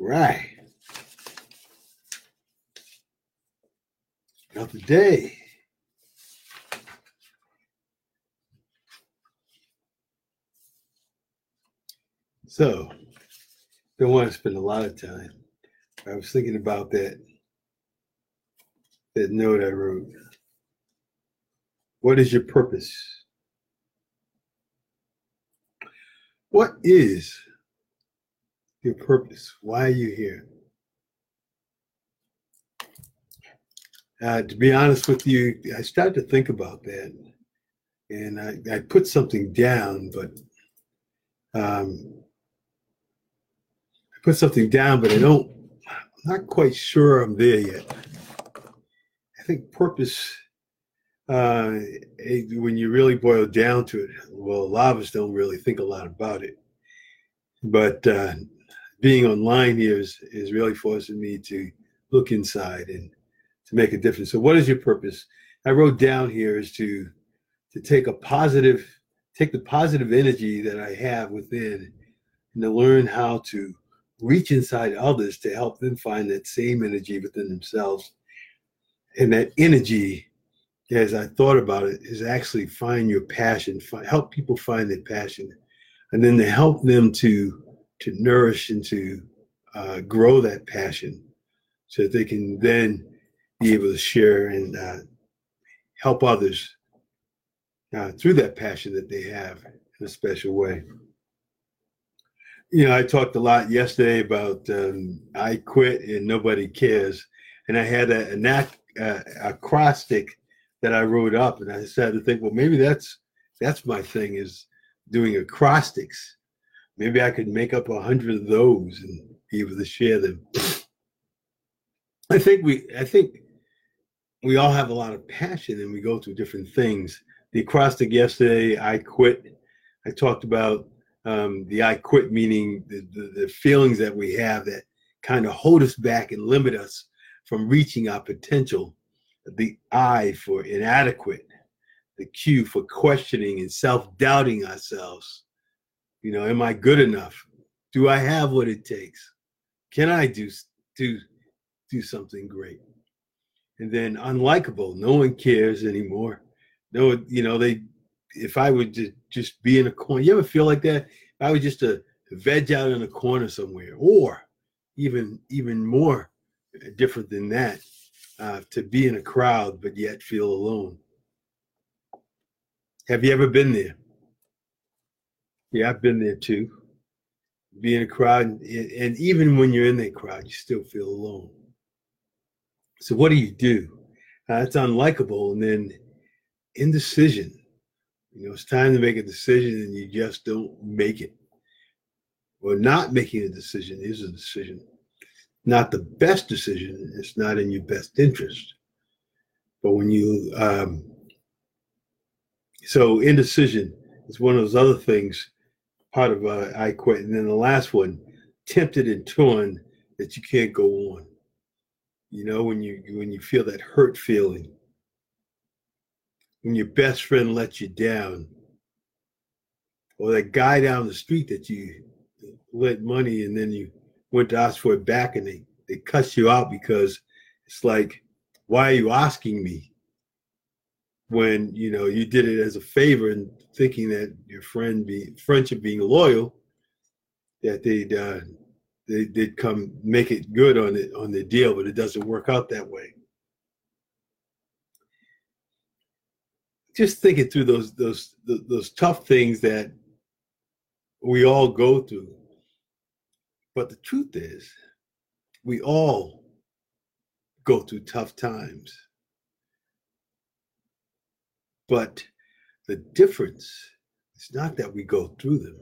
Right. Another day. So, don't want to spend a lot of time. I was thinking about that that note I wrote. What is your purpose? What is your purpose? Why are you here? Uh, to be honest with you, I started to think about that, and I, I put something down, but um, I put something down, but I don't. I'm not quite sure I'm there yet. I think purpose, uh, when you really boil down to it, well, a lot of us don't really think a lot about it. But uh, being online here is, is really forcing me to look inside and to make a difference. So, what is your purpose? I wrote down here is to to take a positive, take the positive energy that I have within, and to learn how to reach inside others to help them find that same energy within themselves. And that energy, as I thought about it, is actually find your passion, find, help people find their passion, and then to help them to to nourish and to uh, grow that passion, so that they can then be able to share and uh, help others uh, through that passion that they have in a special way you know, I talked a lot yesterday about um, I quit and nobody cares, and I had a, a uh, acrostic that I wrote up, and I started to think, well, maybe that's that's my thing is doing acrostics. Maybe I could make up a hundred of those and be able to share them. I think we, I think we all have a lot of passion, and we go through different things. The acrostic yesterday, I quit. I talked about um, the I quit meaning the, the, the feelings that we have that kind of hold us back and limit us from reaching our potential. The I for inadequate, the Q for questioning and self doubting ourselves. You know, am I good enough? Do I have what it takes? Can I do do do something great? And then unlikable, no one cares anymore. No, you know, they if I would just, just be in a corner, you ever feel like that? If I was just a veg out in a corner somewhere, or even even more different than that, uh, to be in a crowd but yet feel alone. Have you ever been there? Yeah, I've been there too. Be in a crowd, and, and even when you're in that crowd, you still feel alone. So what do you do? Uh, unlikable, and then indecision you know, it's time to make a decision and you just don't make it. Or not making a decision is a decision. Not the best decision, it's not in your best interest. But when you, um, so indecision is one of those other things, part of uh, I quit. And then the last one, tempted and torn that you can't go on. You know, when you when you feel that hurt feeling, when your best friend lets you down, or that guy down the street that you lent money and then you went to ask for it back and they, they cut you out because it's like, why are you asking me? When you know you did it as a favor and thinking that your friend be friendship being loyal, that they'd uh, they, they'd come make it good on it on the deal, but it doesn't work out that way. just thinking through those those those tough things that we all go through. But the truth is, we all go through tough times. But the difference is not that we go through them,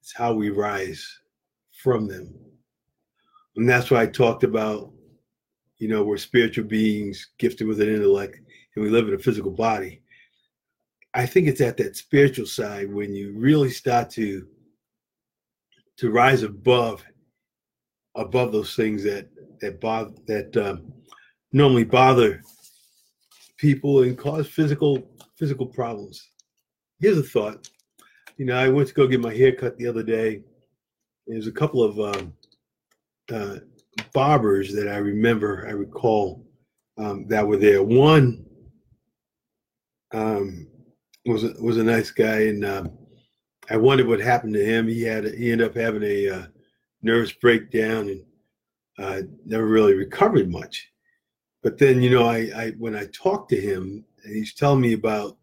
it's how we rise from them. And that's why I talked about, you know, we're spiritual beings gifted with an intellect and we live in a physical body. I think it's at that spiritual side when you really start to to rise above above those things that that bother that um, normally bother people and cause physical physical problems. Here's a thought. You know, I went to go get my hair cut the other day. There's a couple of um, uh, barbers that I remember, I recall um, that were there. One um, was a, was a nice guy, and um, I wondered what happened to him. He had he ended up having a uh, nervous breakdown and uh, never really recovered much. But then, you know, I, I when I talk to him, he's telling me about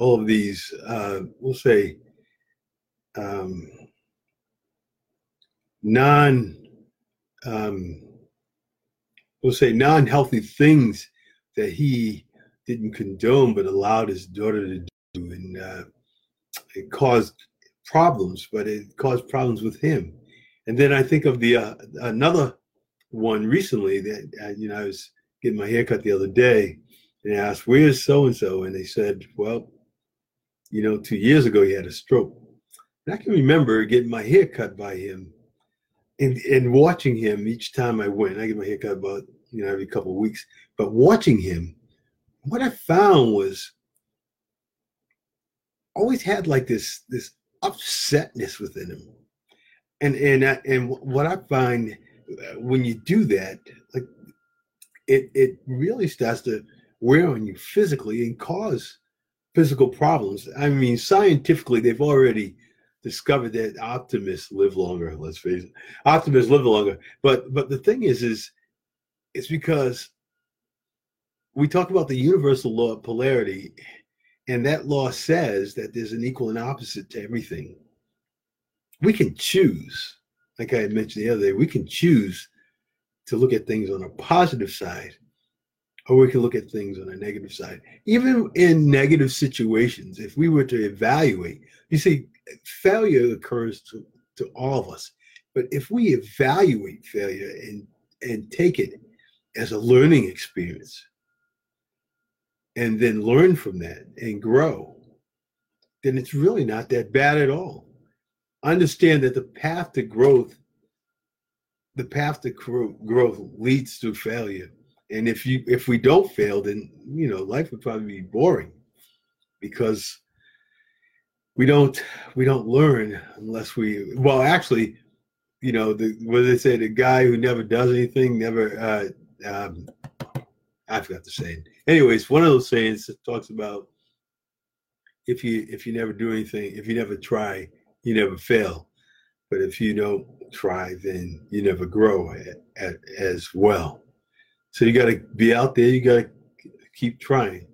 all of these, uh, we'll say, um, non, um, we'll say, non-healthy things that he didn't condone, but allowed his daughter to do, and uh, it caused problems. But it caused problems with him. And then I think of the uh, another one recently that uh, you know I was getting my hair cut the other day, and I asked, "Where's so and so?" And they said, "Well, you know, two years ago he had a stroke." And I can remember getting my hair cut by him, and and watching him each time I went. I get my hair cut about you know every couple of weeks, but watching him, what I found was always had like this this upsetness within him, and and I, and what I find uh, when you do that, like it it really starts to wear on you physically and cause physical problems. I mean, scientifically, they've already discovered that optimists live longer. Let's face it, optimists live longer. But but the thing is, is it's because we talk about the universal law of polarity, and that law says that there's an equal and opposite to everything. We can choose like I mentioned the other day, we can choose to look at things on a positive side or we can look at things on a negative side. Even in negative situations, if we were to evaluate, you see, failure occurs to, to all of us. But if we evaluate failure and, and take it as a learning experience and then learn from that and grow, then it's really not that bad at all understand that the path to growth the path to growth leads to failure and if you if we don't fail then you know life would probably be boring because we don't we don't learn unless we well actually you know the what they say the guy who never does anything never uh um i forgot the saying anyways one of those sayings talks about if you if you never do anything if you never try you never fail. But if you don't try, then you never grow at, at, as well. So you got to be out there. You got to keep trying.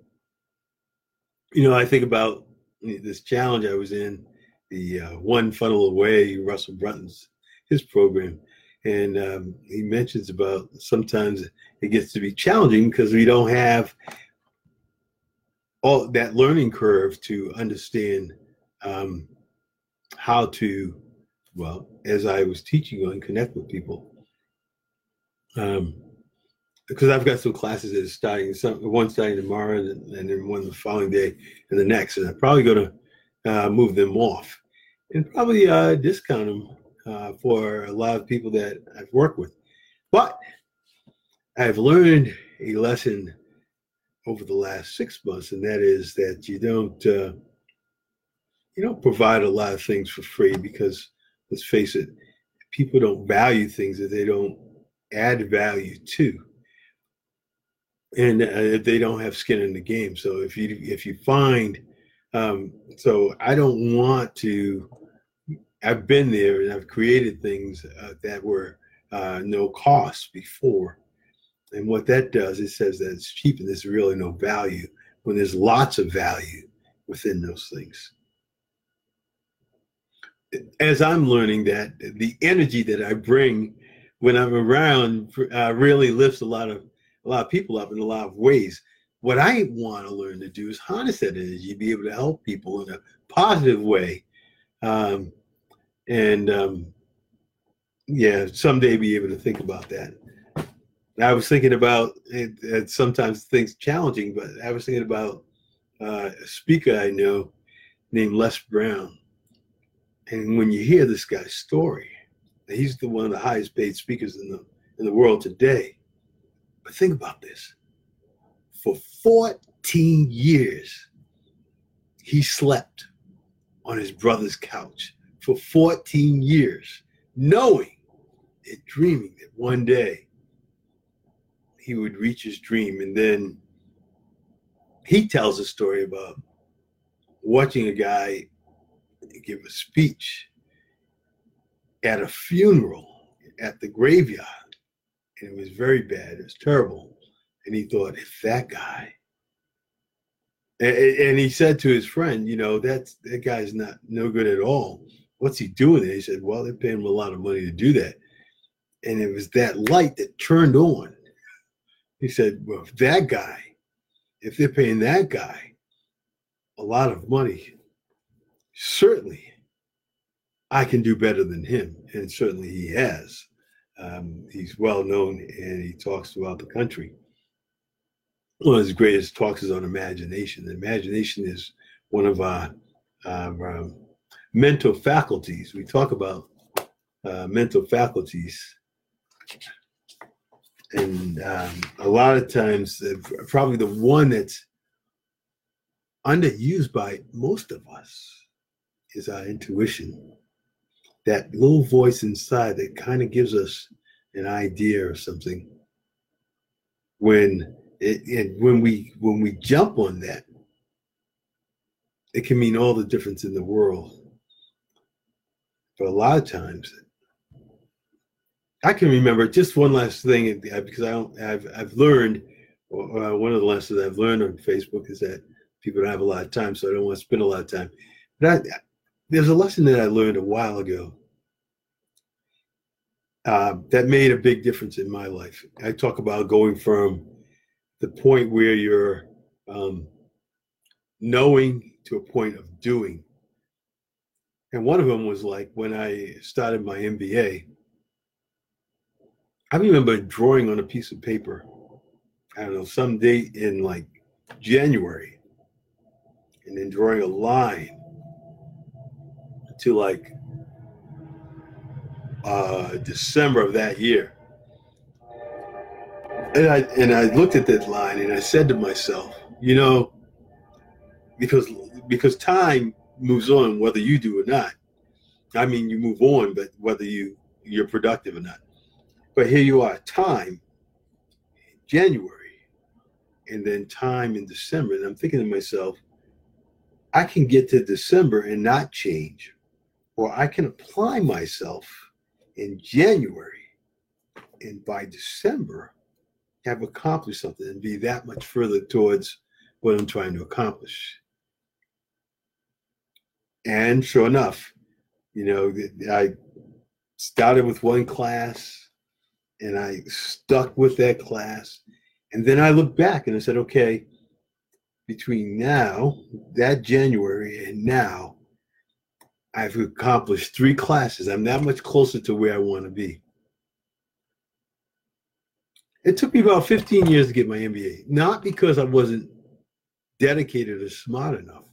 You know, I think about this challenge I was in, the uh, one funnel away, Russell Brunson's his program, and um, he mentions about sometimes it gets to be challenging because we don't have all that learning curve to understand um, how to, well, as I was teaching on connect with people, um, because I've got some classes that are starting, some one starting tomorrow, and, and then one the following day, and the next, and I'm probably going to uh, move them off, and probably uh, discount them uh, for a lot of people that I've worked with. But I've learned a lesson over the last six months, and that is that you don't uh, you don't provide a lot of things for free because let's face it, people don't value things that they don't add value to. And uh, they don't have skin in the game. So if you if you find, um, so I don't want to. I've been there and I've created things uh, that were uh, no cost before, and what that does, it says that it's cheap and there's really no value when there's lots of value within those things as I'm learning that the energy that I bring when I'm around uh, really lifts a lot of a lot of people up in a lot of ways. What I want to learn to do is harness that energy, be able to help people in a positive way, um, and um, yeah, someday be able to think about that. I was thinking about it, it sometimes things challenging, but I was thinking about uh, a speaker I know named Les Brown and when you hear this guy's story, he's the one of the highest paid speakers in the in the world today. But think about this. For 14 years, he slept on his brother's couch for 14 years, knowing and dreaming that one day he would reach his dream. And then he tells a story about watching a guy give a speech at a funeral at the graveyard. And it was very bad. It was terrible. And he thought, if that guy, and, he said to his friend, you know, that's that guy's not no good at all. What's he doing there? He said, well, they're paying him a lot of money to do that. And it was that light that turned on. He said, well, if that guy, if they're paying that guy a lot of money, certainly I can do better than him. And certainly he has. Um, he's well known and he talks throughout the country. One of his greatest talks is on imagination. Imagination is one of our, our um, mental faculties. We talk about uh, mental faculties. And um, a lot of times, uh, probably the one that's underused by most of us is our intuition. That little voice inside that kind of gives us an idea or something. When it, and when we when we jump on that, it can mean all the difference in the world. But a lot of times, I can remember just one last thing because I don't. I've I've learned uh, one of the lessons I've learned on Facebook is that people don't have a lot of time, so I don't want to spend a lot of time. But I, there's a lesson that I learned a while ago uh, that made a big difference in my life. I talk about going from the point where you're um, knowing to a point of doing. And one of them was like when I started my MBA, I remember drawing on a piece of paper, I don't know, some date in like January, and then drawing a line to like uh, December of that year. And I and I looked at that line and I said to myself, you know, because because time moves on whether you do or not. I mean, you move on, but whether you you're productive or not. But here you are, time, January, and then time in December. And I'm thinking to myself, I can get to December and not change or I can apply myself in January and by December have accomplished something and be that much further towards what I'm trying to accomplish. And sure enough, you know, I started with one class and I stuck with that class. And then I looked back and I said, okay, between now, that January, and now, I've accomplished three classes. I'm that much closer to where I want to be. It took me about 15 years to get my MBA, not because I wasn't dedicated or smart enough,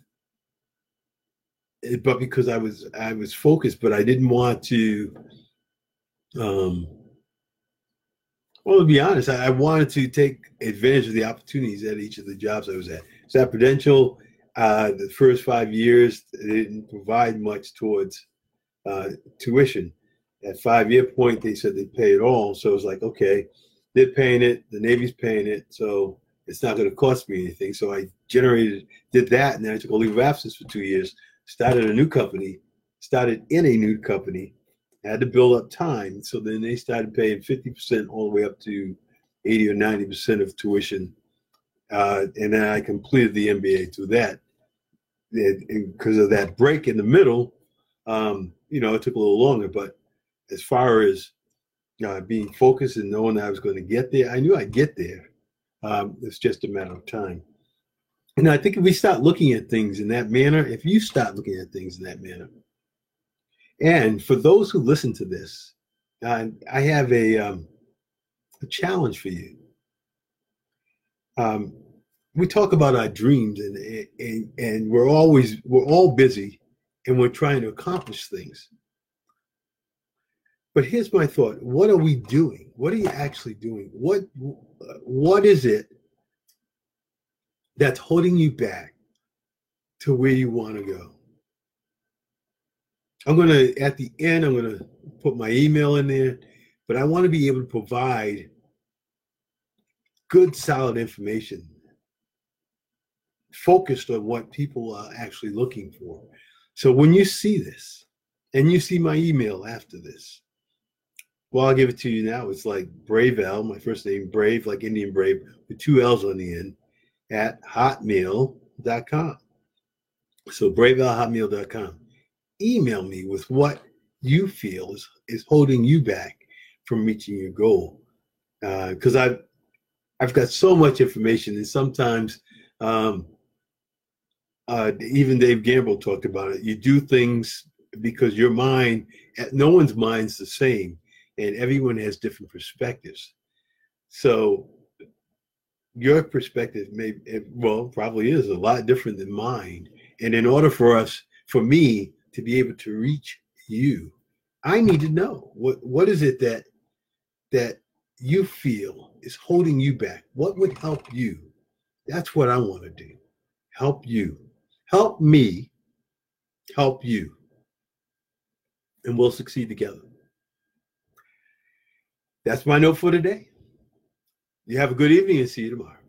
but because I was I was focused, but I didn't want to. Um, well, to be honest, I, I wanted to take advantage of the opportunities at each of the jobs I was at. So at Prudential, uh, the first five years they didn't provide much towards uh, tuition. At five year point, they said they'd pay it all. So it was like, okay, they're paying it, the Navy's paying it, so it's not going to cost me anything. So I generated, did that, and then I took a leave of absence for two years, started a new company, started in a new company, had to build up time. So then they started paying 50% all the way up to 80 or 90% of tuition uh, and then I completed the MBA through that. Because of that break in the middle, um, you know, it took a little longer. But as far as uh, being focused and knowing I was going to get there, I knew I'd get there. Um, it's just a matter of time. And I think if we start looking at things in that manner, if you start looking at things in that manner, and for those who listen to this, uh, I have a um, a challenge for you um, we talk about our dreams and, and and we're always we're all busy and we're trying to accomplish things. But here's my thought. What are we doing? What are you actually doing? What what is it that's holding you back to where you want to go? I'm going to at the end i'm going to put my email in there but I want to be able to provide good, solid information focused on what people are actually looking for. So when you see this and you see my email after this, well, I'll give it to you now. It's like Brave L, my first name, Brave, like Indian Brave, with two L's on the end, at hotmail.com. So braveL@hotmail.com. Email me with what you feel is, is holding you back from reaching your goal. Because uh, I've I've got so much information, and sometimes um, uh, even Dave Gamble talked about it. You do things because your mind, no one's mind's the same, and everyone has different perspectives. So your perspective may, well, probably is a lot different than mine. And in order for us, for me to be able to reach you, I need to know what what is it that that you feel is holding you back. What would help you? That's what I want to do. Help you. Help me help you. And we'll succeed together. That's my note for today. You have a good evening and see you tomorrow.